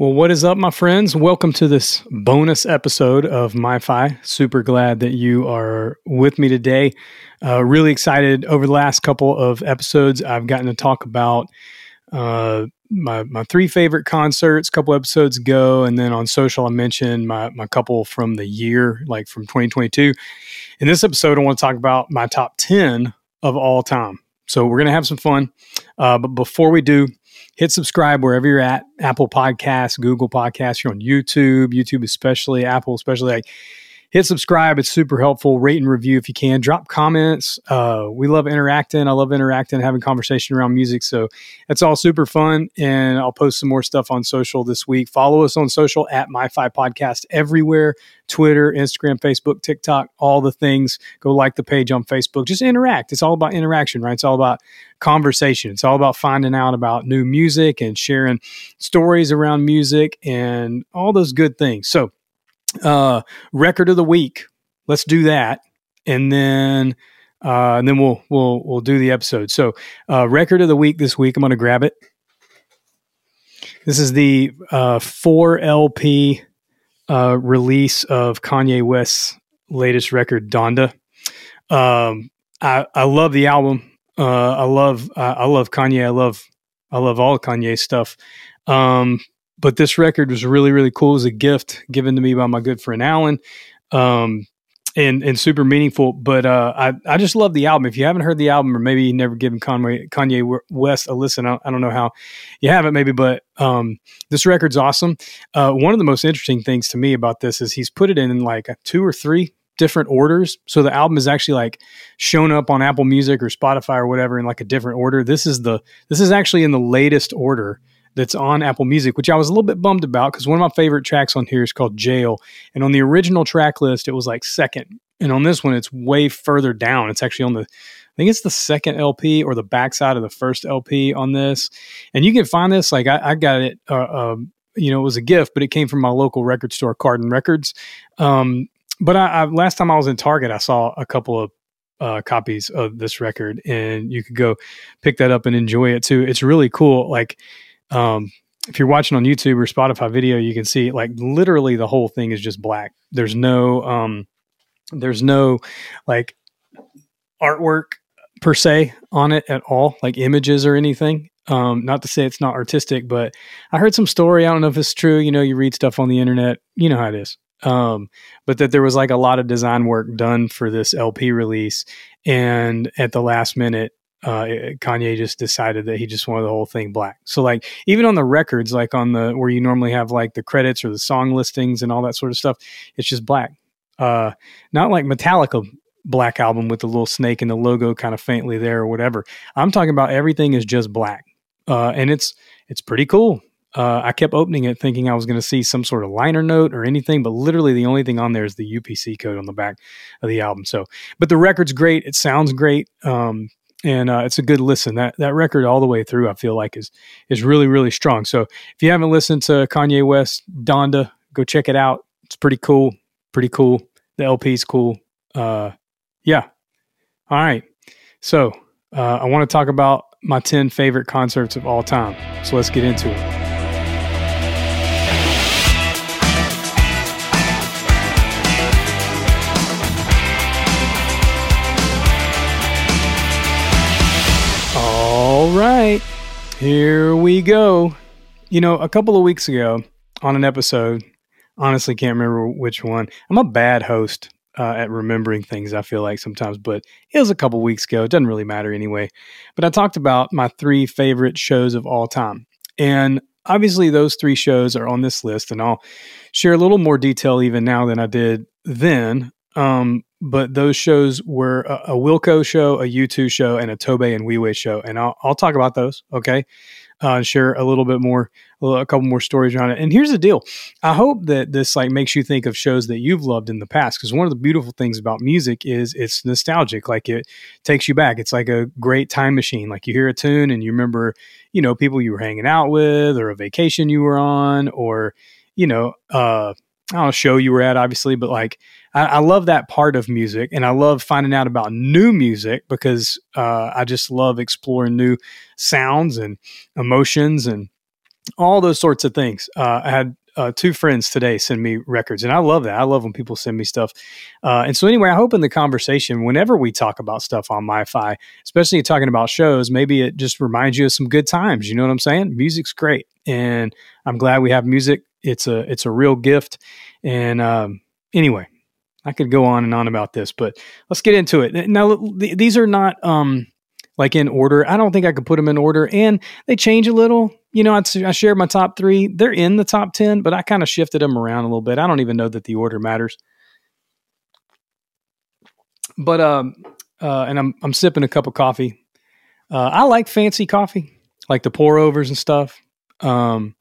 Well, what is up, my friends? Welcome to this bonus episode of MyFi. Super glad that you are with me today. Uh, really excited. Over the last couple of episodes, I've gotten to talk about uh, my my three favorite concerts. A couple episodes ago, and then on social, I mentioned my my couple from the year, like from 2022. In this episode, I want to talk about my top 10 of all time. So we're gonna have some fun. Uh, but before we do, hit subscribe wherever you're at Apple Podcasts, Google Podcasts, you're on YouTube, YouTube especially, Apple especially. Like, hit subscribe. It's super helpful. Rate and review if you can. Drop comments. Uh, we love interacting. I love interacting, having conversation around music. So it's all super fun. And I'll post some more stuff on social this week. Follow us on social at MyFi Podcast everywhere Twitter, Instagram, Facebook, TikTok, all the things. Go like the page on Facebook. Just interact. It's all about interaction, right? It's all about conversation. It's all about finding out about new music and sharing stories around music and all those good things. So, uh, record of the week. Let's do that, and then uh, and then we'll we'll we'll do the episode. So, uh, record of the week this week. I'm going to grab it. This is the uh, four LP uh, release of Kanye West's latest record, Donda. Um, I I love the album. Uh, I love I, I love Kanye. I love I love all Kanye stuff. Um, but this record was really really cool. Was a gift given to me by my good friend Alan. Um, and and super meaningful. But uh, I I just love the album. If you haven't heard the album, or maybe you never given Conway, Kanye West a listen, I, I, don't know how you haven't, maybe, but um, this record's awesome. Uh, one of the most interesting things to me about this is he's put it in like two or three different orders. So the album is actually like shown up on Apple Music or Spotify or whatever in like a different order. This is the this is actually in the latest order that's on Apple Music, which I was a little bit bummed about because one of my favorite tracks on here is called Jail. And on the original track list, it was like second. And on this one, it's way further down. It's actually on the, I think it's the second LP or the backside of the first LP on this. And you can find this, like I, I got it, uh, uh, you know, it was a gift, but it came from my local record store, Cardin Records. Um, but I, I, last time I was in Target, I saw a couple of uh, copies of this record, and you could go pick that up and enjoy it too. It's really cool. Like um, if you're watching on YouTube or Spotify video, you can see like literally the whole thing is just black. There's no um, there's no like artwork per se on it at all, like images or anything. Um, not to say it's not artistic, but I heard some story. I don't know if it's true. You know, you read stuff on the internet. You know how it is. Um, but that there was like a lot of design work done for this LP release, and at the last minute, uh, Kanye just decided that he just wanted the whole thing black. So like even on the records, like on the where you normally have like the credits or the song listings and all that sort of stuff, it's just black. Uh, not like Metallica black album with the little snake and the logo kind of faintly there or whatever. I'm talking about everything is just black, uh, and it's it's pretty cool. Uh, I kept opening it thinking I was going to see some sort of liner note or anything, but literally the only thing on there is the UPC code on the back of the album. So, but the record's great. It sounds great. Um, and uh, it's a good listen. That that record all the way through, I feel like is is really really strong. So if you haven't listened to Kanye West Donda, go check it out. It's pretty cool, pretty cool. The LP's cool. Uh, yeah. All right. So uh, I want to talk about my ten favorite concerts of all time. So let's get into it. Right, here we go. You know, a couple of weeks ago on an episode, honestly can't remember which one. I'm a bad host uh, at remembering things, I feel like sometimes, but it was a couple weeks ago. It doesn't really matter anyway. But I talked about my three favorite shows of all time. And obviously, those three shows are on this list, and I'll share a little more detail even now than I did then. Um, but those shows were a, a Wilco show, a U2 show, and a Tobe Nwigwe show. And I'll, I'll talk about those, okay? Uh, share a little bit more, a, little, a, couple more stories around it. And here's the deal: I hope that this like makes you think of shows that you've loved in the past. Because one of the beautiful things about music is it's nostalgic. Like it takes you back. It's like a great time machine. Like you hear a tune and you remember, you know, people you were hanging out with, or a vacation you were on, or you know, uh, I know, show you were at, obviously, but like I, I, love that part of music, and I love finding out about new music because uh, I just love exploring new sounds and emotions and all those sorts of things. Uh, I had uh, two friends today send me records, and I love that. I love when people send me stuff. Uh, and so, anyway, I hope in the conversation, whenever we talk about stuff on MyFi, especially talking about shows, maybe it just reminds you of some good times. You know what I'm saying? Music's great, and I'm glad we have music. It's a it's a real gift. And um, anyway, I could go on and on about this, but let's get into it. Now, th- these are not um, like in order. I don't think I could put them in order, and they change a little you know, I shared my top three. They're in the top 10, but I kind of shifted them around a little bit. I don't even know that the order matters. But, um, uh, and I'm, I'm sipping a cup of coffee. Uh, I like fancy coffee, like the pour overs and stuff. Um,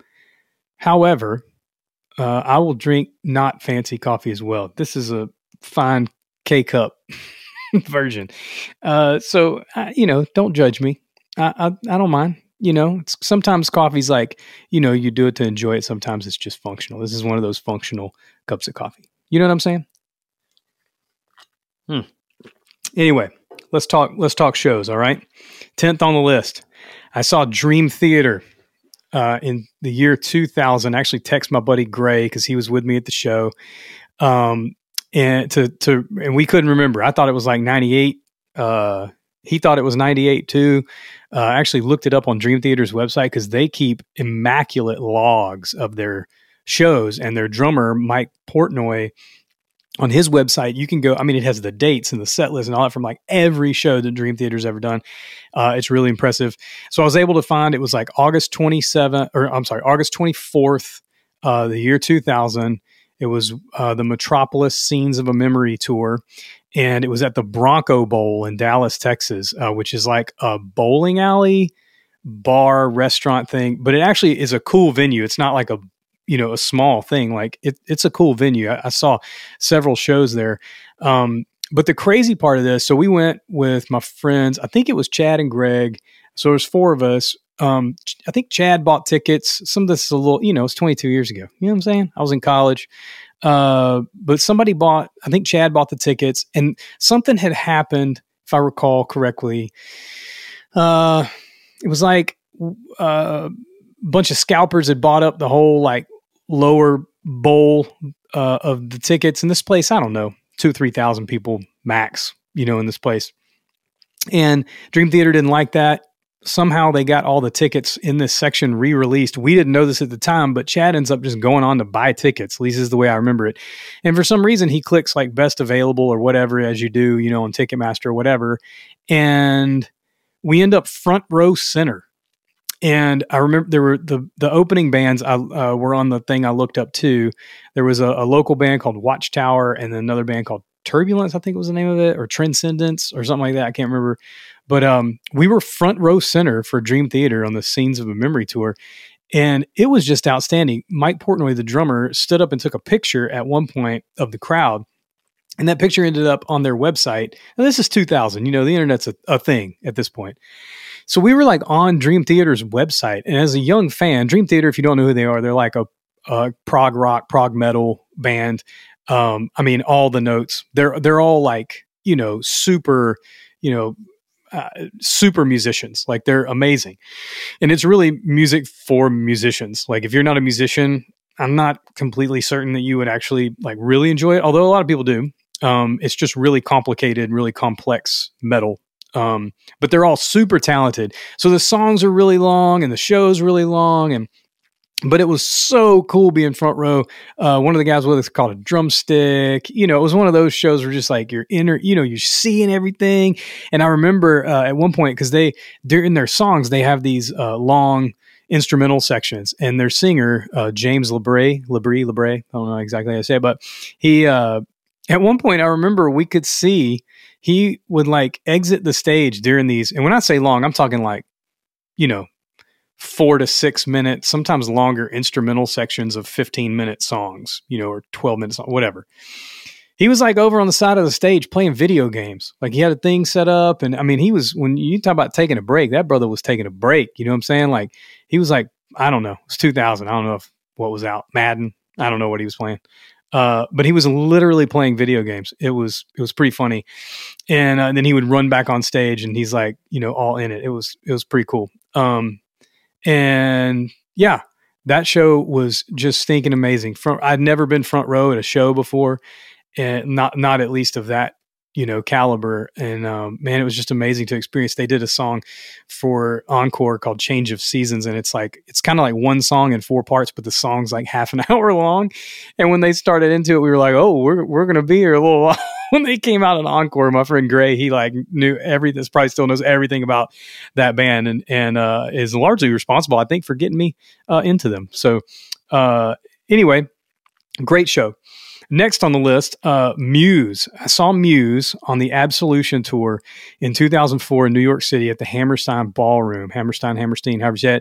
however, uh, I will drink not fancy coffee as well. This is a fine K cup version. Uh, so, you know, don't judge me. I, I, I don't mind you know sometimes coffee's like you know you do it to enjoy it sometimes it's just functional this is one of those functional cups of coffee you know what i'm saying hmm. anyway let's talk let's talk shows all right 10th on the list i saw dream theater uh, in the year 2000 I actually text my buddy gray because he was with me at the show um, and to to and we couldn't remember i thought it was like 98 uh, he thought it was 98 too. Uh, I actually looked it up on Dream Theater's website because they keep immaculate logs of their shows and their drummer, Mike Portnoy, on his website, you can go. I mean, it has the dates and the set list and all that from like every show that Dream Theater's ever done. Uh, it's really impressive. So I was able to find it was like August 27th, or I'm sorry, August 24th, uh, the year 2000. It was uh, the Metropolis Scenes of a Memory tour and it was at the Bronco Bowl in Dallas, Texas, uh, which is like a bowling alley bar restaurant thing, but it actually is a cool venue. It's not like a you know a small thing. Like it, it's a cool venue. I, I saw several shows there. Um, but the crazy part of this, so we went with my friends. I think it was Chad and Greg. So there's four of us. Um, I think Chad bought tickets. Some of this is a little, you know, it's 22 years ago. You know what I'm saying? I was in college. Uh, but somebody bought, I think Chad bought the tickets, and something had happened, if I recall correctly. Uh, it was like uh, a bunch of scalpers had bought up the whole like lower bowl uh, of the tickets in this place. I don't know, two three thousand people max, you know, in this place. And Dream Theater didn't like that somehow they got all the tickets in this section re-released. We didn't know this at the time, but Chad ends up just going on to buy tickets. At least is the way I remember it. And for some reason, he clicks like best available or whatever as you do, you know, on Ticketmaster or whatever. And we end up front row center. And I remember there were the the opening bands I uh, were on the thing I looked up too. There was a, a local band called Watchtower and then another band called Turbulence, I think was the name of it, or Transcendence or something like that. I can't remember. But um, we were front row center for Dream Theater on the Scenes of a Memory tour. And it was just outstanding. Mike Portnoy, the drummer, stood up and took a picture at one point of the crowd. And that picture ended up on their website. And this is 2000. You know, the internet's a, a thing at this point. So we were like on Dream Theater's website. And as a young fan, Dream Theater, if you don't know who they are, they're like a, a prog rock, prog metal band. Um, I mean, all the notes, they're, they're all like, you know, super, you know, uh, super musicians. Like they're amazing. And it's really music for musicians. Like if you're not a musician, I'm not completely certain that you would actually like really enjoy it, although a lot of people do. Um, it's just really complicated, really complex metal. Um, but they're all super talented. So the songs are really long and the show's really long and but it was so cool being front row. Uh, one of the guys with us called a drumstick. You know, it was one of those shows where just like you're inner, you know, you're seeing everything. And I remember uh, at one point because they during their songs they have these uh, long instrumental sections, and their singer uh, James Labrie, Labrie, Labrie. I don't know exactly how to say it, but he uh, at one point I remember we could see he would like exit the stage during these, and when I say long, I'm talking like you know four to six minutes, sometimes longer instrumental sections of 15 minute songs, you know, or 12 minutes, whatever. He was like over on the side of the stage playing video games. Like he had a thing set up. And I mean, he was, when you talk about taking a break, that brother was taking a break. You know what I'm saying? Like he was like, I don't know, it's 2000. I don't know if what was out, Madden. I don't know what he was playing. Uh, but he was literally playing video games. It was it was pretty funny, and, uh, and then he would run back on stage, and he's like, you know, all in it. It was it was pretty cool. Um, and yeah, that show was just stinking amazing. Front, I'd never been front row at a show before, and not not at least of that you know caliber and um, man it was just amazing to experience. They did a song for encore called change of seasons and it's like it's kind of like one song in four parts but the song's like half an hour long. And when they started into it we were like oh we're, we're gonna be here a little while. When they came out in encore my friend gray he like knew everything probably still knows everything about that band and and uh, is largely responsible i think for getting me uh, into them. So uh, anyway great show Next on the list, uh, Muse. I saw Muse on the Absolution tour in 2004 in New York City at the Hammerstein Ballroom, Hammerstein, Hammerstein, however you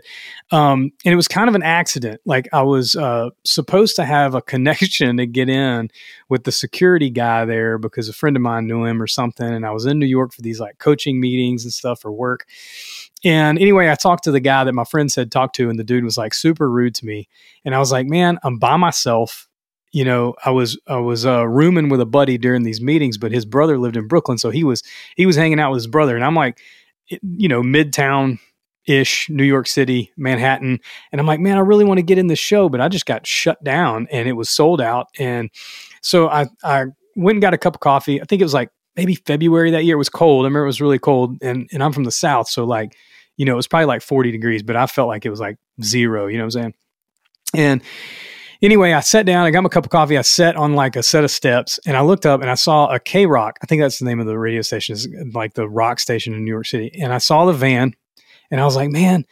um, and it was kind of an accident. Like I was uh, supposed to have a connection to get in with the security guy there because a friend of mine knew him or something. And I was in New York for these like coaching meetings and stuff for work. And anyway, I talked to the guy that my friend said talked to, and the dude was like super rude to me. And I was like, man, I'm by myself you know, I was I was uh, rooming with a buddy during these meetings, but his brother lived in Brooklyn, so he was he was hanging out with his brother, and I'm like, you know, midtown ish, New York City, Manhattan, and I'm like, man, I really want to get in the show, but I just got shut down, and it was sold out, and so I I went and got a cup of coffee. I think it was like maybe February that year. It was cold. I remember it was really cold, and and I'm from the South, so like, you know, it was probably like 40 degrees, but I felt like it was like zero. You know what I'm saying? And anyway, I sat down, I got my cup of coffee, I sat on like a set of steps, and I looked up and I saw a K Rock. I think that's the name of the radio station, is like the rock station in New York City. And I saw the van, and I was like, man,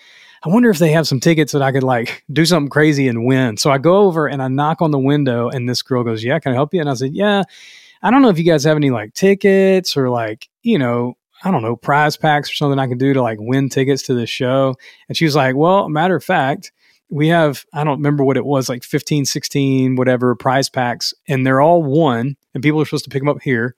I wonder if they have some tickets that I could like do something crazy and win. So I go over and I knock on the window, and this girl goes, "Yeah, can I help you?" And I said, "Yeah, I don't know if you guys have any like tickets or like you know." I don't know, prize packs or something I can do to like win tickets to the show. And she was like, Well, matter of fact, we have i don't remember what it was like 15 16 whatever prize packs and they're all one and people are supposed to pick them up here.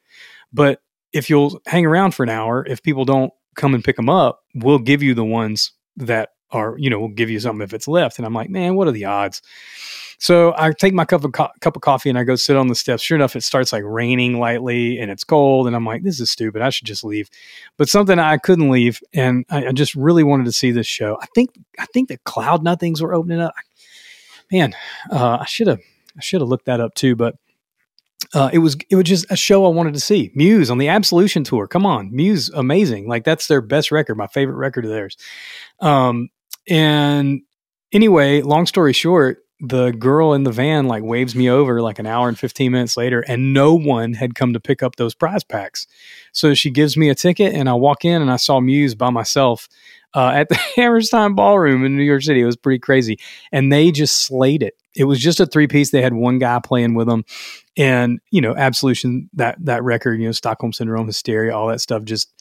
But if you'll hang around for an hour if people don't come and pick them up we'll give you the ones that are you know we'll give you something if it's left. And i'm like man what are the odds so I take my cup of co- cup of coffee and I go sit on the steps. Sure enough, it starts like raining lightly and it's cold, and I'm like, this is stupid. I should just leave. But something I couldn't leave, and I, I just really wanted to see this show. I think I think the Cloud Nothings were opening up. Man, uh, I should have I should have looked that up too, but. Uh, it was it was just a show I wanted to see. Muse on the Absolution tour. Come on, Muse, amazing! Like that's their best record, my favorite record of theirs. Um, and anyway, long story short, the girl in the van like waves me over like an hour and 15 minutes later and no one had come to pick up those prize packs. So she gives me a ticket and i walk in and i saw muse by myself uh, at the hammerstein ballroom in new york city. It was pretty crazy. And they just slayed it. It was just a three piece they had one guy playing with them and you know absolution that that record you know stockholm syndrome hysteria all that stuff just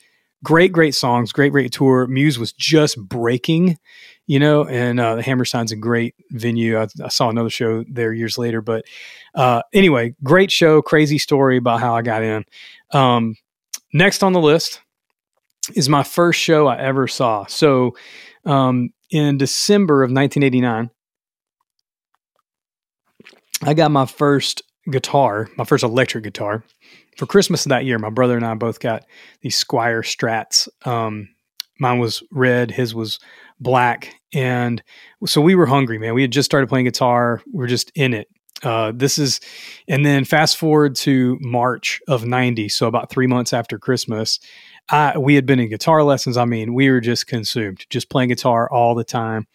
great great songs great great tour. Muse was just breaking you know, and uh, the Hammerstein's a great venue. I, I, saw another show there years later, but uh, anyway, great show, crazy story about how I got in. Um, next on the list is my first show I ever saw. So um, in December of 1989, I got my first guitar, my first electric guitar. For Christmas that year, my brother and I both got these Squier Strats. Um, mine was red, his was black. And so we were hungry, man. We had just started playing guitar. We are just in it. Uh, this is, and then fast forward to March of 90. So about three months after Christmas, I, we had been in guitar lessons. I mean, we were just consumed, just playing guitar all the time.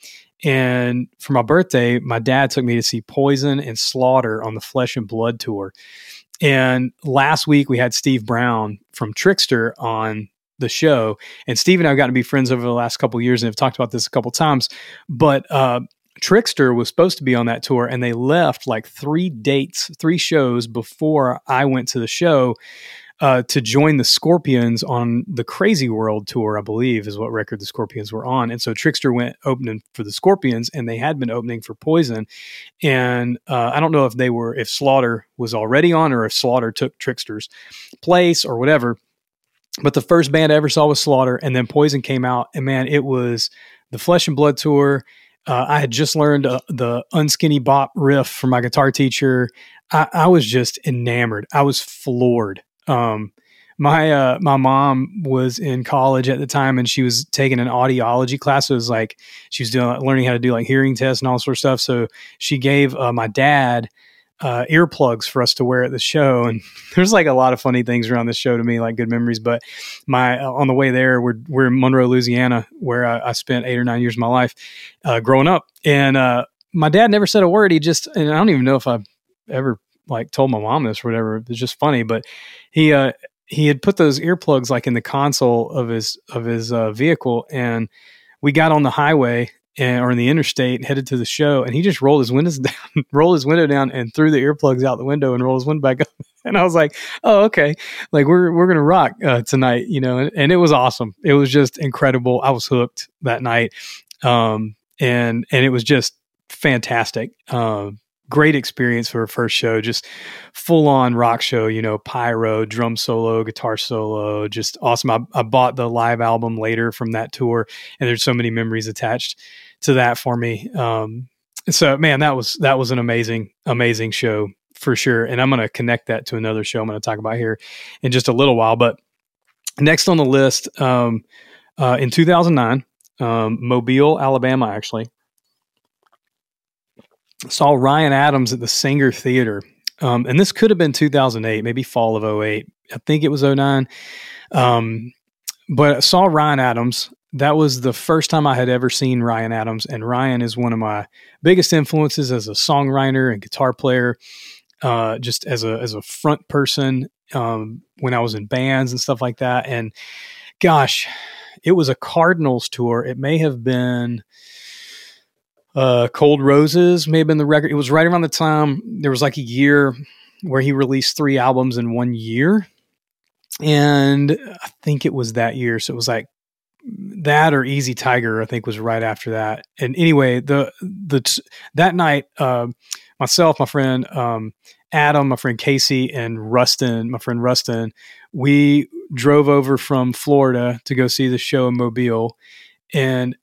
And for my birthday, my dad took me to see Poison and Slaughter on the Flesh and Blood tour. And last week we had Steve Brown from Trixter on the show. And Steve and I have gotten to be friends over the last couple years and have talked about this a couple times. But uh, Trixter was supposed to be on that tour, and they left like three dates, three shows before I went to the show. Uh, to join the Scorpions on the Crazy World tour, I believe is what record the Scorpions were on. And so Trixter went opening for the Scorpions, and they had been opening for Poison. And uh, I don't know if they were, if Slaughter was already on, or if Slaughter took Trixter's place or whatever. But the first band I ever saw was Slaughter, and then Poison came out, and man, it was the Flesh and Blood tour. Uh, I had just learned uh, the Unskinny Bop riff from my guitar teacher. I, I, was just enamored. I was floored um, my uh, my mom was in college at the time, and she was taking an audiology class. So it was like she was doing learning how to do like hearing tests and all sort of stuff. So she gave uh, my dad uh, earplugs for us to wear at the show. And there's like a lot of funny things around this show to me, like good memories. But my uh, on the way there, we're we're in Monroe, Louisiana, where I, I spent eight or nine years of my life uh, growing up. And uh, my dad never said a word. He just and I don't even know if I ever like told my mom this or whatever. It's just funny, but he uh, he had put those earplugs like in the console of his of his uh, vehicle, and we got on the highway or in the interstate headed to the show and he just rolled his windows down rolled his window down and threw the earplugs out the window and rolled his window back up. And i was like oh okay. Like we're we're gonna rock uh, tonight you know and, and, it was awesome. It was just incredible. I was hooked that night. Um and and it was just fantastic. Um great experience for a first show. Just full on rock show you know pyro drum solo guitar solo just awesome. I, I, bought the live album later from that tour and there's so many memories attached to that for me um, so man that was that was an amazing amazing show for sure and i'm going to connect that to another show i'm going to talk about here in just a little while but next on the list um, uh, in 2009 um, mobile alabama actually saw Ryan Adams at the Saenger Theater. Um, and this could have been 2008, maybe fall of 08. I think it was 09. Um, but I saw Ryan Adams. That was the first time I had ever seen Ryan Adams. And Ryan is one of my biggest influences as a songwriter and guitar player, uh, just as a, as a front person um, when I was in bands and stuff like that. And gosh, it was a Cardinals tour. It may have been uh, Cold Roses may have been the record. It was right around the time there was like a year where he released three albums in one year. And I think it was that year. So it was like that or Easy Tiger, I think was right after that. And anyway, the, the, that night, uh, myself, my friend, um, Adam, my friend Casey, and Rustin, my friend Rustin, we drove over from Florida to go see the show in Mobile. And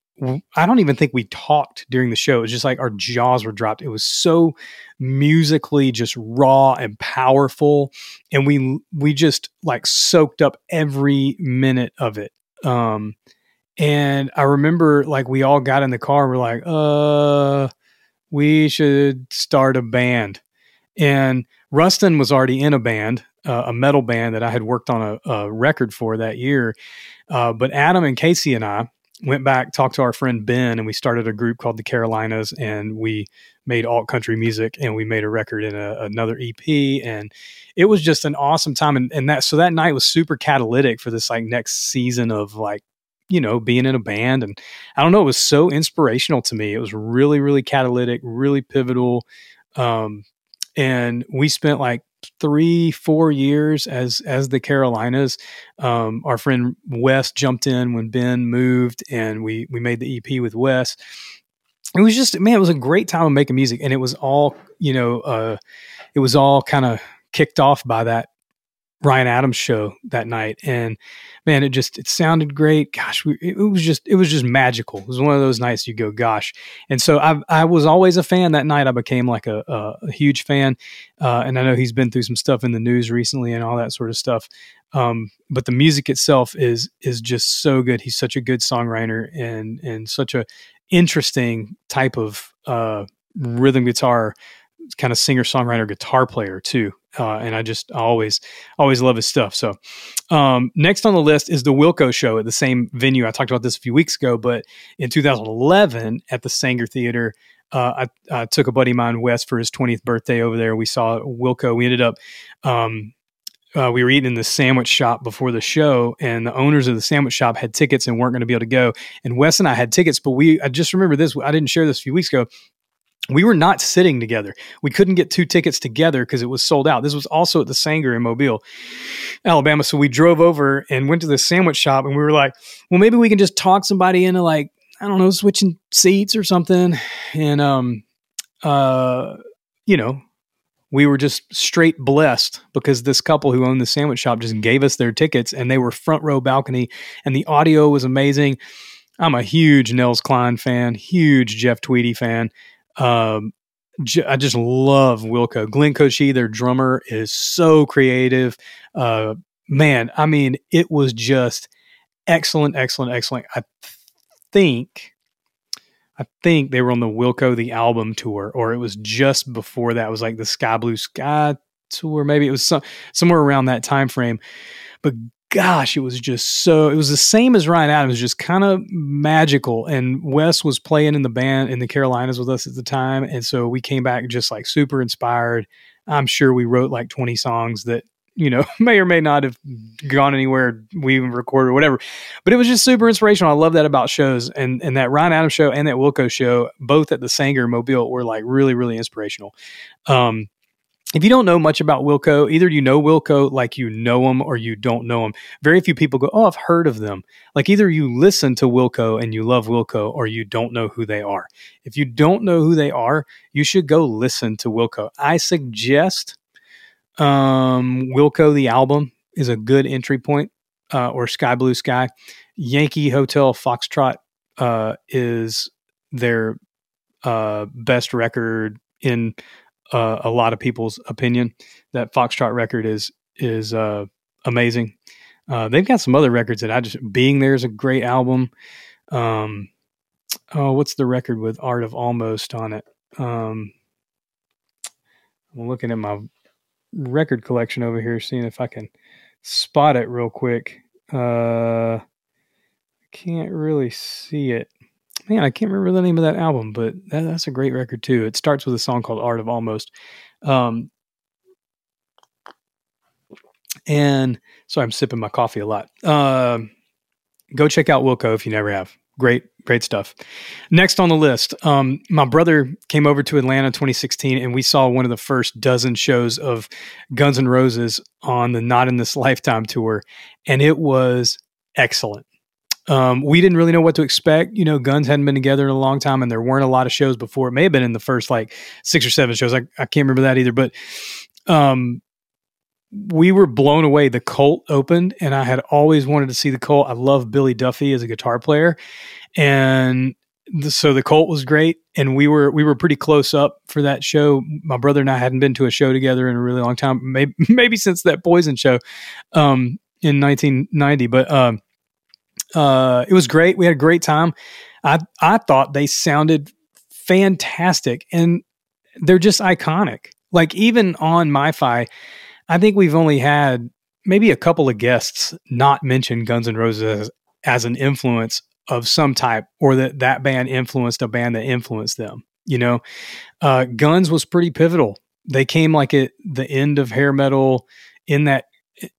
I don't even think we talked during the show. It was just like our jaws were dropped. It was so musically just raw and powerful, and we we just like soaked up every minute of it. Um, and I remember like we all got in the car. And we're like, uh, we should start a band. And Rustin was already in a band, uh, a metal band that I had worked on a, a record for that year. Uh, but Adam and Casey and I went back, talked to our friend Ben, and we started a group called the Carolinas, and we made alt country music, and we made a record in a, another EP, and it was just an awesome time. And, and that so that night was super catalytic for this like next season of like you know being in a band, and I don't know, it was so inspirational to me. It was really really catalytic, really pivotal. Um, and we spent like three, four years as as the Carolinas. Um, our friend Wes jumped in when Ben moved, and we we made the EP with Wes. It was just man, it was a great time of making music, and it was all you know, uh, it was all kind of kicked off by that Ryan Adams show that night, and man, it just it sounded great. Gosh, we, it was just it was just magical. It was one of those nights you go, gosh. And so I I was always a fan. That night I became like a, a, a huge fan, uh, and I know he's been through some stuff in the news recently and all that sort of stuff. Um, but the music itself is is just so good. He's such a good songwriter and and such a interesting type of uh, rhythm guitar kind of singer songwriter guitar player too uh, and I just always always love his stuff. So um, next on the list is the Wilco show at the same venue. I talked about this a few weeks ago, but in 2011 at the Saenger Theater. Uh, I, I, took a buddy of mine, Wes, for his 20th birthday over there. We saw Wilco. We ended up um, uh, we were eating in the sandwich shop before the show, and the owners of the sandwich shop had tickets and weren't going to be able to go. And Wes and I had tickets, but we I just remember this. I didn't share this a few weeks ago we were not sitting together. We couldn't get two tickets together because it was sold out. This was also at the Saenger in Mobile, Alabama. So we drove over and went to the sandwich shop and we were like, well, maybe we can just talk somebody into like, I don't know, switching seats or something. And, um, uh, you know, we were just straight blessed because this couple who owned the sandwich shop just gave us their tickets and they were front row balcony and the audio was amazing. I'm a huge Nels Cline fan, huge Jeff Tweedy fan. Um, j- I just love Wilco. Glenn Kotche, their drummer, is so creative. Uh, man, I mean, it was just excellent, excellent, excellent. I think, I think they were on the Wilco the album tour, or it was just before that. It was like the Sky Blue Sky tour, maybe it was some, somewhere around that time frame. But gosh, it was just so. It was the same as Ryan Adams, just kind of magical. And Wes was playing in the band in the Carolinas with us at the time, and so we came back just like super inspired. I'm sure we wrote like 20 songs that you know, may or may not have gone anywhere we even recorded or whatever. But it was just super inspirational. I love that about shows. And and that Ryan Adams show and that Wilco show, both at the Saenger Mobile, were like really, really inspirational. Um, if you don't know much about Wilco, either you know Wilco like you know him or you don't know him. Very few people go, Oh, I've heard of them. Like either you listen to Wilco and you love Wilco or you don't know who they are. If you don't know who they are, you should go listen to Wilco. I suggest um, Wilco, the album, is a good entry point, uh, or Sky Blue Sky. Yankee Hotel Foxtrot uh, is their uh, best record in uh, a lot of people's opinion. That Foxtrot record is is uh, amazing. Uh, they've got some other records that I just being there is a great album. Um, oh, what's the record with Art of Almost on it? Um, I'm looking at my record collection over here, seeing if I can spot it real quick. Uh, I can't really see it. Man, I can't remember the name of that album, but that, that's a great record too. It starts with a song called "Art of Almost," um, and so I'm sipping my coffee a lot. Uh, go check out Wilco if you never have. Great, great stuff. Next on the list, um, my brother came over to Atlanta 2016, and we saw one of the first dozen shows of Guns N' Roses on the Not in This Lifetime tour, and it was excellent. Um, we didn't really know what to expect. You know, Guns hadn't been together in a long time, and there weren't a lot of shows before. It may have been in the first like six or seven shows. I, I can't remember that either, but um, we were blown away. The Cult opened, and I had always wanted to see the Cult. I love Billy Duffy as a guitar player, and the, so the Cult was great. And we were we were pretty close up for that show. My brother and I hadn't been to a show together in a really long time, maybe maybe since that Poison show um, in 1990. But um, uh, it was great. We had a great time. I I thought they sounded fantastic, and they're just iconic. Like even on MyFi I think we've only had maybe a couple of guests not mention Guns N' Roses as, as an influence of some type, or that that band influenced a band that influenced them. You know, uh, Guns was pretty pivotal. They came like at the end of hair metal in that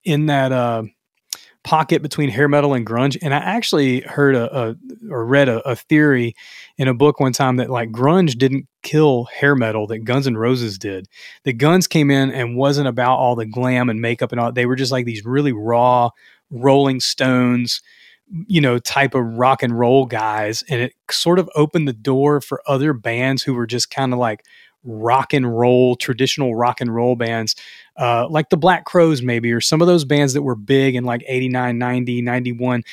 in that uh, pocket between hair metal and grunge. And I actually heard a, a or read a, a, theory in a book one time that like grunge didn't kill hair metal that Guns N' Roses did. The Guns came in and wasn't about all the glam and makeup and all. They were just like these really raw Rolling Stones, you know, type of rock and roll guys, and it sort of opened the door for other bands who were just kind of like rock and roll, traditional rock and roll bands, uh, like the Black Crowes, maybe, or some of those bands that were big in like 89, 90, 91,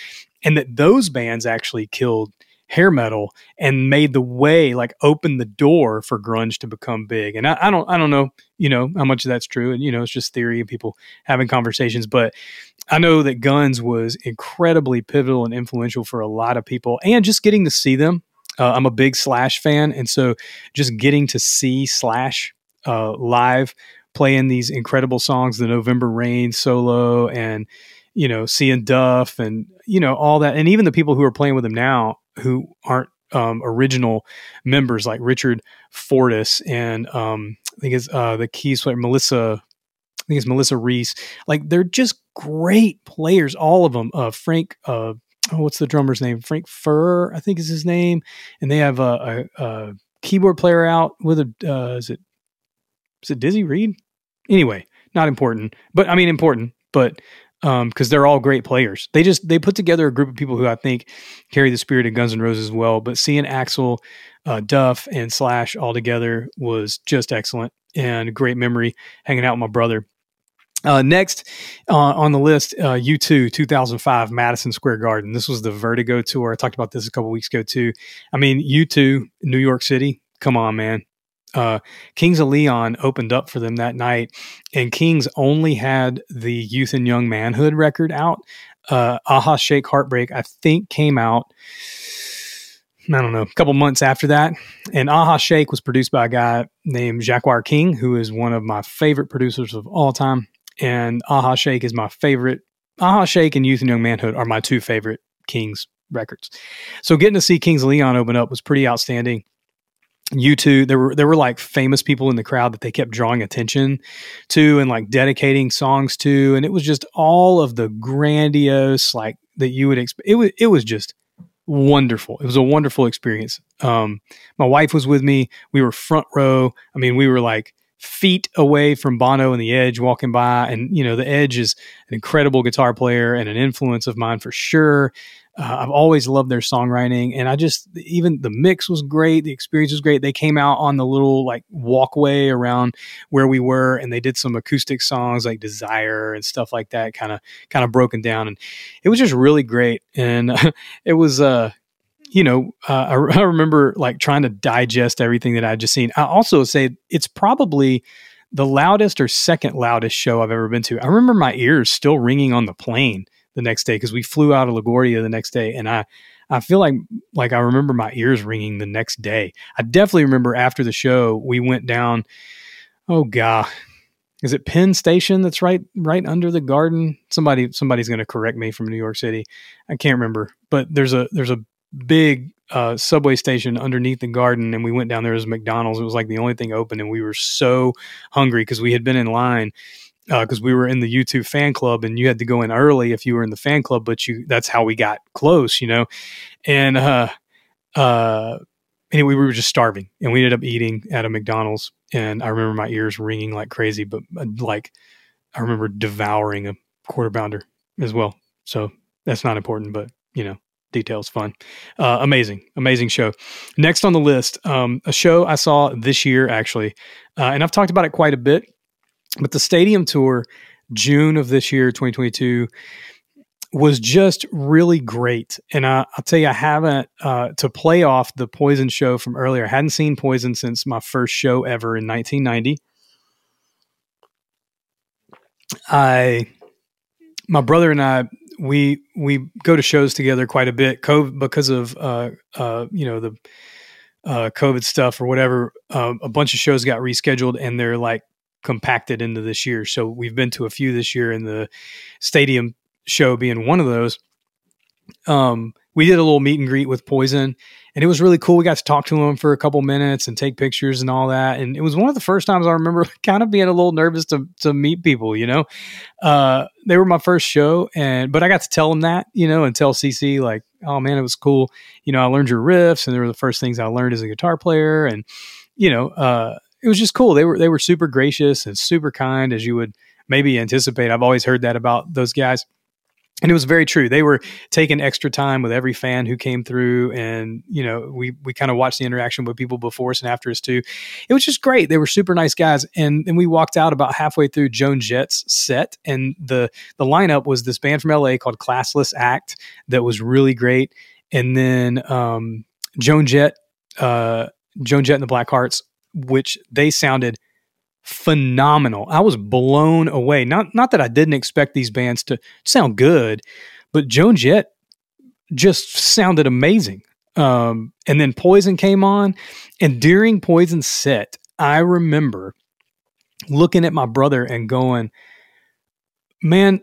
and that those bands actually killed hair metal and made the way like opened the door for grunge to become big. And I, I, don't i don't know you know how much of that's true and you know it's just theory and people having conversations but i know that guns was incredibly pivotal and influential for a lot of people and just getting to see them uh, I'm a big Slash fan, and so just getting to see Slash uh, live playing these incredible songs, the November Rain solo, and you know seeing Duff and you know all that, and even the people who are playing with him now who aren't um, original members like Richard Fortus and um, I think it's uh, the keys player Melissa. I think it's Melissa Reese. Like they're just great players, all of them. Uh, Frank uh, oh, what's the drummer's name? Frank Ferrer, I think is his name. And they have a, a, a keyboard player out with a, uh, is it, is it Dizzy Reed? Anyway, not important, but I mean, important, but, um, cause they're all great players. They just, they put together a group of people who I think carry the spirit of Guns N' Roses well, but seeing Axl, uh, Duff and Slash all together was just excellent and a great memory hanging out with my brother. Uh, next uh, on the list, uh, U2 2005 Madison Square Garden. This was the Vertigo tour. I talked about this a couple weeks ago too. I mean, U2 New York City. Come on, man. Uh, Kings of Leon opened up for them that night, and Kings only had the Youth and Young Manhood record out. Uh, Aha Shake Heartbreak, I think, came out. I don't know, a couple months after that. And Aha Shake was produced by a guy named Jacquire King, who is one of my favorite producers of all time. And Aha Shake is my favorite. Aha Shake and Youth and Young Manhood are my two favorite Kings records. So getting to see Kings of Leon open up was pretty outstanding. U2 there were there were like famous people in the crowd that they kept drawing attention to and like dedicating songs to and it was just all of the grandiose like that you would expect it was it was just wonderful it was a wonderful experience um my wife was with me we were front row i mean we were like feet away from Bono and the Edge walking by. And, you know, the Edge is an incredible guitar player and an influence of mine for sure. Uh, I've always loved their songwriting, and I just even the mix was great. The experience was great. They came out on the little like walkway around where we were, and they did some acoustic songs like "Desire" and stuff like that, kind of kind of broken down, and it was just really great. And uh, it was, uh, you know, uh, I, I remember like trying to digest everything that I'd just seen. I also say it's probably the loudest or second loudest show I've ever been to. I remember my ears still ringing on the plane the next day because we flew out of LaGuardia the next day, and I I feel like like I remember my ears ringing the next day. I definitely remember after the show we went down. Oh god, is it Penn Station that's right right under the Garden? Somebody somebody's going to correct me from New York City. I can't remember, but there's a there's a big uh, subway station underneath the garden and we went down there as McDonald's. It was like the only thing open and we were so hungry because we had been in line because uh, we were in the U2 fan club and you had to go in early if you were in the fan club, but you that's how we got close, you know. And uh uh anyway, we were just starving and we ended up eating at a McDonald's and I remember my ears ringing like crazy, but uh, like I remember devouring a quarter pounder as well. So that's not important, but you know, details fun. Uh, amazing, amazing show. Next on the list, um, a show I saw this year actually, uh, and I've talked about it quite a bit but the stadium tour, June of this year, 2022, was just really great. And I, will tell you, I haven't, uh, to play off the Poison show from earlier, I hadn't seen Poison since my first show ever in 1990. I, my brother and I, we we go to shows together quite a bit, COVID, because of uh, uh, you know the uh, COVID stuff or whatever. Uh, a bunch of shows got rescheduled, and they're like compacted into this year. So we've been to a few this year, and the stadium show being one of those. Um, we did a little meet and greet with Poison, and it was really cool. We got to talk to him for a couple minutes and take pictures and all that. And it was one of the first times I remember kind of being a little nervous to to meet people. You know, uh, they were my first show, and but I got to tell them that you know and tell CC like, oh man, it was cool. You know, I learned your riffs, and they were the first things I learned as a guitar player, and you know, uh, it was just cool. They were they were super gracious and super kind, as you would maybe anticipate. I've always heard that about those guys. And it was very true. They were taking extra time with every fan who came through, and you know, we we kind of watched the interaction with people before us and after us too. It was just great. They were super nice guys, and then we walked out about halfway through Joan Jett's set, and the the lineup was this band from LA called Classless Act that was really great, and then um, Joan Jett, uh, Joan Jett and the Blackhearts which they sounded phenomenal. I was blown away. Not not that I didn't expect these bands to sound good, but Joan Jett just sounded amazing. Um, and then Poison came on, and during Poison's set, I remember looking at my brother and going, "Man,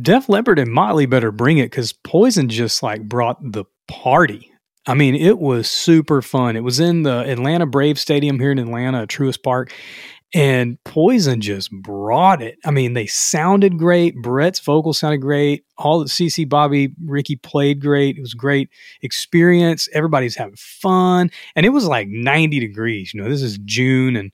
Def Leppard and Motley better bring it because Poison just like brought the party." I mean, it was super fun. It was in the Atlanta Brave Stadium here in Atlanta, Truist Park, and Poison just brought it. I mean, they sounded great. Brett's vocals sounded great. All the CC Bobby, Ricky played great. It was great experience. Everybody's having fun, and it was like 90 degrees. You know, this is June and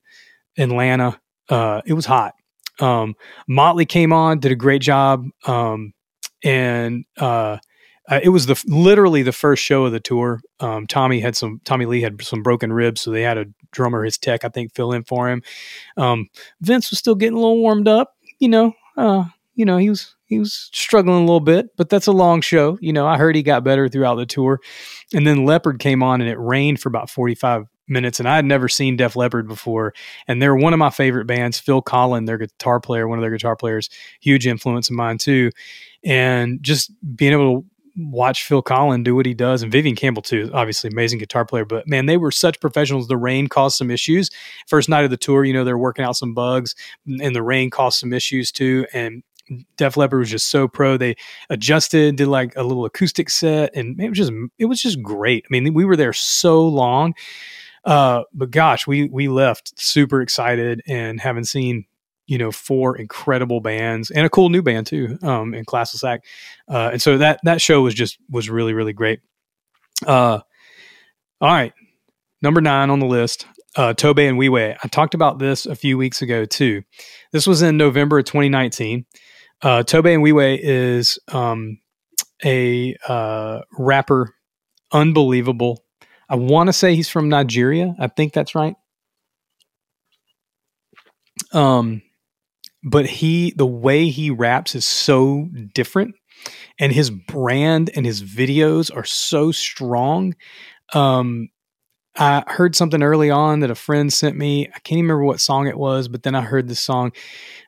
Atlanta. Uh, it was hot. Um, Motley came on, did a great job, um, and uh, uh, it was the literally the first show of the tour. Um, Tommy had some Tommy Lee had some broken ribs, so they had a drummer, his tech, I think, fill in for him. Um, Vince was still getting a little warmed up, you know. Uh, you know, he was he was struggling a little bit, but that's a long show. You know, I heard he got better throughout the tour. And then Leppard came on and it rained for about 45 minutes, and I had never seen Def Leppard before, and they're one of my favorite bands. Phil Collen, their guitar player, one of their guitar players, huge influence of mine too, and just being able to watch Phil Collen do what he does, and Vivian Campbell too, obviously amazing guitar player. But man, they were such professionals. The rain caused some issues. First night of the tour, you know, they're working out some bugs, and the rain caused some issues too. And Def Leppard was just so pro. They adjusted, did like a little acoustic set, and it was just it was just great. I mean, we were there so long, uh, but gosh, we we left super excited and having seen you know four incredible bands and a cool new band too um, in Classless Act, uh, and so that that show was just was really really great. Uh, all right, number nine on the list. Uh, Tobe Nwigwe. I talked about this a few weeks ago too. This was in November of 2019. Uh, Tobe Nwigwe is um, a uh, rapper, unbelievable. I want to say he's from Nigeria. I think that's right. Um, but he, the way he raps is so different, and his brand and his videos are so strong. Um, I heard something early on that a friend sent me. I can't even remember what song it was, but then I heard this song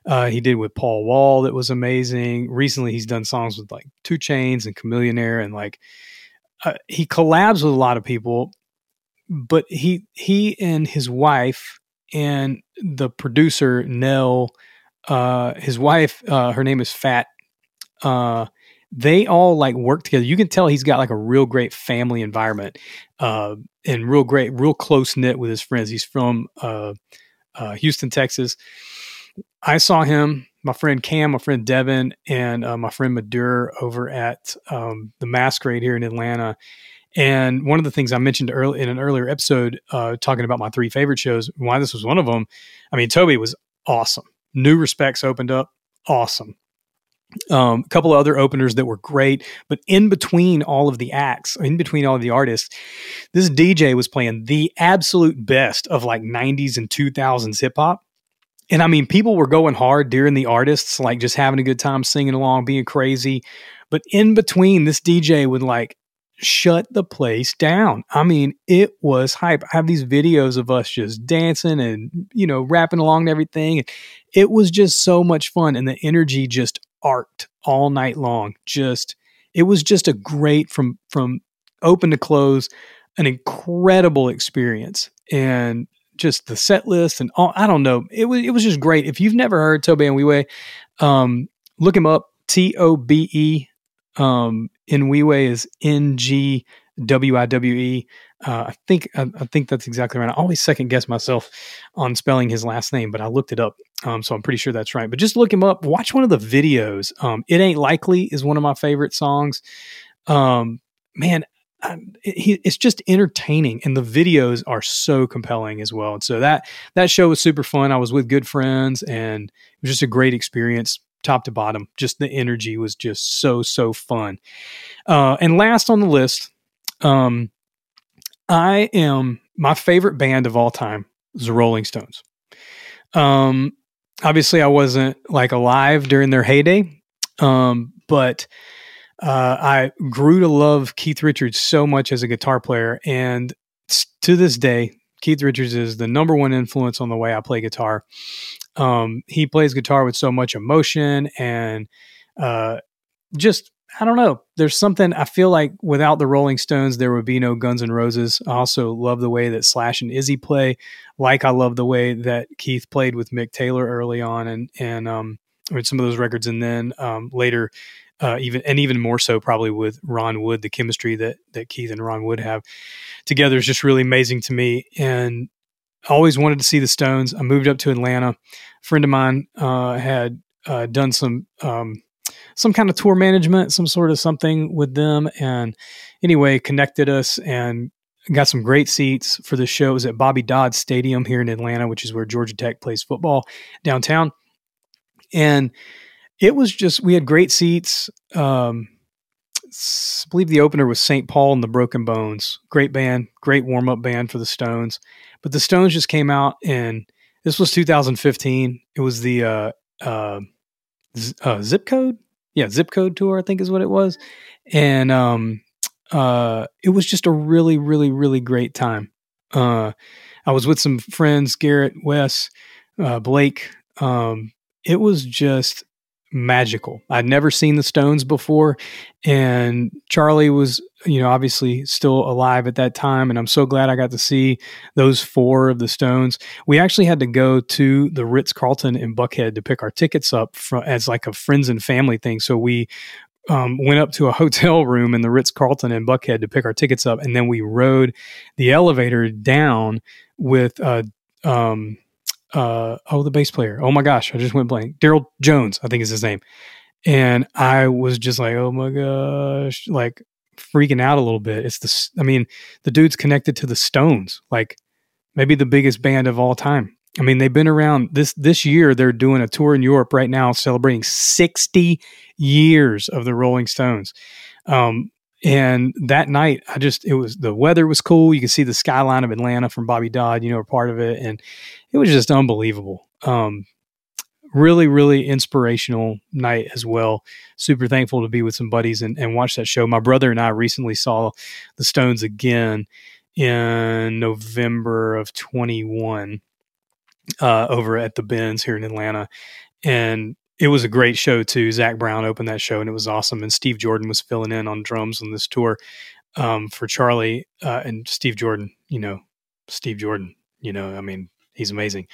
uh, he did with Paul Wall that was amazing. Recently, he's done songs with like 2 Chainz and Chamillionaire, and like uh, he collabs with a lot of people. But he he and his wife and the producer Nell, uh, his wife, uh, her name is Fat. Uh, they all like work together. You can tell he's got like a real great family environment, uh, and real great, real close knit with his friends. He's from uh, uh, Houston, Texas. I saw him, my friend Cam, my friend Devin, and uh, my friend Madur over at um, the Masquerade here in Atlanta. And one of the things I mentioned early in an earlier episode, uh, talking about my three favorite shows, why this was one of them. I mean, Tobe was awesome. New Respects opened up, awesome. Um, a couple of other openers that were great, but in between all of the acts, in between all of the artists, this DJ was playing the absolute best of like 90s and 2000s hip hop. And I mean, people were going hard during the artists, like just having a good time singing along, being crazy. But in between, this DJ would like shut the place down. I mean, it was hype. I have these videos of us just dancing and, you know, rapping along and everything. It was just so much fun. And the energy just arced all night long. Just it was just a great from from open to close, an incredible experience. And just the set list and all I don't know. It was it was just great. If you've never heard Tobe Nwigwe, um, look him up. T O B E um, Nwigwe is N G W I W E. Uh, I think I, I, think that's exactly right. I always second guess myself on spelling his last name, but I looked it up, um, so I'm pretty sure that's right. But just look him up. Watch one of the videos. Um, it ain't likely is one of my favorite songs. Um, man, I, it, it's just entertaining, and the videos are so compelling as well. And so that that show was super fun. I was with good friends, and it was just a great experience top to bottom. Just the energy was just so so fun. Uh, and last on the list, um, I am my favorite band of all time is the Rolling Stones. Um, obviously, I wasn't like alive during their heyday, um, but uh, I grew to love Keith Richards so much as a guitar player, and to this day, Keith Richards is the number one influence on the way I play guitar. Um, he plays guitar with so much emotion and uh, just I don't know. There's something I feel like without the Rolling Stones, there would be no Guns N' Roses. I also love the way that Slash and Izzy play. Like I love the way that Keith played with Mick Taylor early on, and and um, with some of those records, and then um, later, uh, even and even more so probably with Ron Wood, the chemistry that that Keith and Ron Wood have together is just really amazing to me. And always wanted to see the Stones. I moved up to Atlanta. A friend of mine uh, had uh, done some um, some kind of tour management, some sort of something with them. And anyway, connected us and got some great seats for the show. It was at Bobby Dodd Stadium here in Atlanta, which is where Georgia Tech plays football downtown. And it was just, we had great seats. Um, I believe the opener was St. Paul and the Broken Bones. Great band, great warm up band for the Stones. But the Stones just came out and this was 2015. It was the uh, uh, uh, zip code yeah zip code tour i think is what it was and um uh it was just a really really really great time Uh, I was with some friends, Garrett, Wes, uh, Blake. Um, it was just magical. I'd never seen the Stones before, and Charlie was, you know, obviously still alive at that time, and I'm so glad I got to see those four of the Stones. We actually had to go to the Ritz Carlton in Buckhead to pick our tickets up from, as like a friends and family thing. So we um, went up to a hotel room in the Ritz Carlton in Buckhead to pick our tickets up, and then we rode the elevator down with uh, um, uh, oh, the bass player. Oh my gosh, I just went blank. Darryl Jones, I think is his name. And I was just like, oh my gosh, like freaking out a little bit. It's the, I mean, the dude's connected to the Stones, like maybe the biggest band of all time. I mean, they've been around this this year. They're doing a tour in Europe right now, celebrating 60 years of the Rolling Stones. Um, and that night, I just it was the weather was cool. You could see the skyline of Atlanta from Bobby Dodd, you know, a part of it, and it was just unbelievable. Um, really, really inspirational night as well. Super thankful to be with some buddies and, and watch that show. My brother and I recently saw the Stones again in November of 21 uh, over at the Benz here in Atlanta. And it was a great show too. Zac Brown opened that show and it was awesome. And Steve Jordan was filling in on drums on this tour um, for Charlie uh, and Steve Jordan. You know, Steve Jordan. You know, I mean, he's amazing.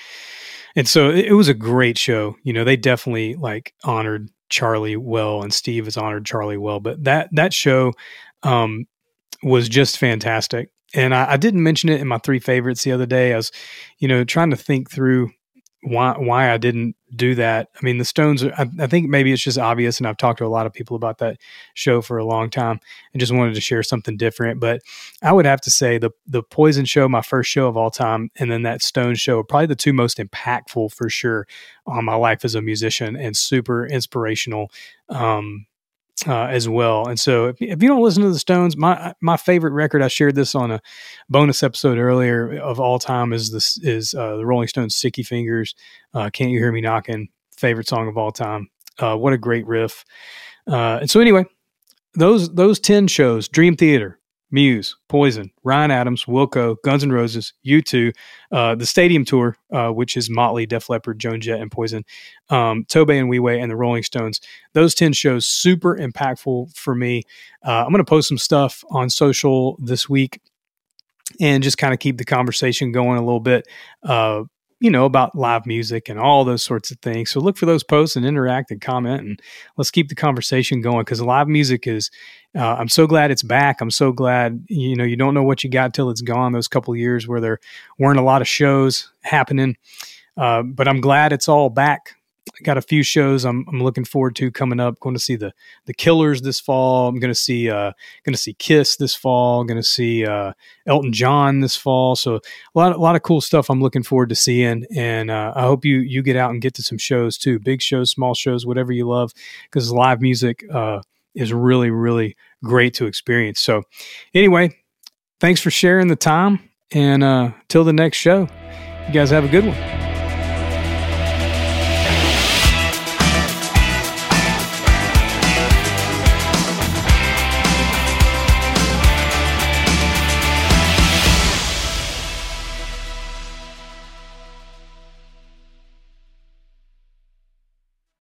And so it, it was a great show. You know, they definitely like honored Charlie well, and Steve has honored Charlie well. But that that show um, was just fantastic. And I, I didn't mention it in my three favorites the other day. I was, you know, trying to think through why why I didn't do that. I mean, the Stones. I, I, think maybe it's just obvious, and I've talked to a lot of people about that show for a long time, and just wanted to share something different. But I would have to say the the Poison show, my first show of all time, and then that Stones show, are probably the two most impactful for sure on my life as a musician, and super inspirational. Um, uh, as well. And so, if, if, you don't listen to the Stones, my my favorite record, I shared this on a bonus episode earlier of all time, is this is uh, the Rolling Stones' "Sticky Fingers." Uh, Can't you hear me knocking? Favorite song of all time. Uh, what a great riff. Uh, and so, anyway, those those ten shows, Dream Theater, Muse, Poison, Ryan Adams, Wilco, Guns N' Roses, U2, uh, the Stadium Tour, uh, which is Motley, Def Leppard, Joan Jett, and Poison, um, Tobe Nwigwe, and the Rolling Stones. Those 10 shows, super impactful for me. Uh, I'm going to post some stuff on social this week and just kind of keep the conversation going a little bit. Uh, you know, about live music and all those sorts of things. So look for those posts and interact and comment and let's keep the conversation going because live music is, uh, I'm so glad it's back. I'm so glad, you know, you don't know what you got till it's gone those couple years where there weren't a lot of shows happening. Uh, but I'm glad it's all back got a few shows I'm, I'm looking forward to coming up. Going to see the the Killers this fall. I'm going to see uh, going to see Kiss this fall. Going to see uh, Elton John this fall. So a lot a lot of cool stuff I'm looking forward to seeing. And uh, I hope you you get out and get to some shows too, big shows, small shows, whatever you love, because live music uh, is really really great to experience. So anyway, thanks for sharing the time. And uh, till the next show, you guys have a good one.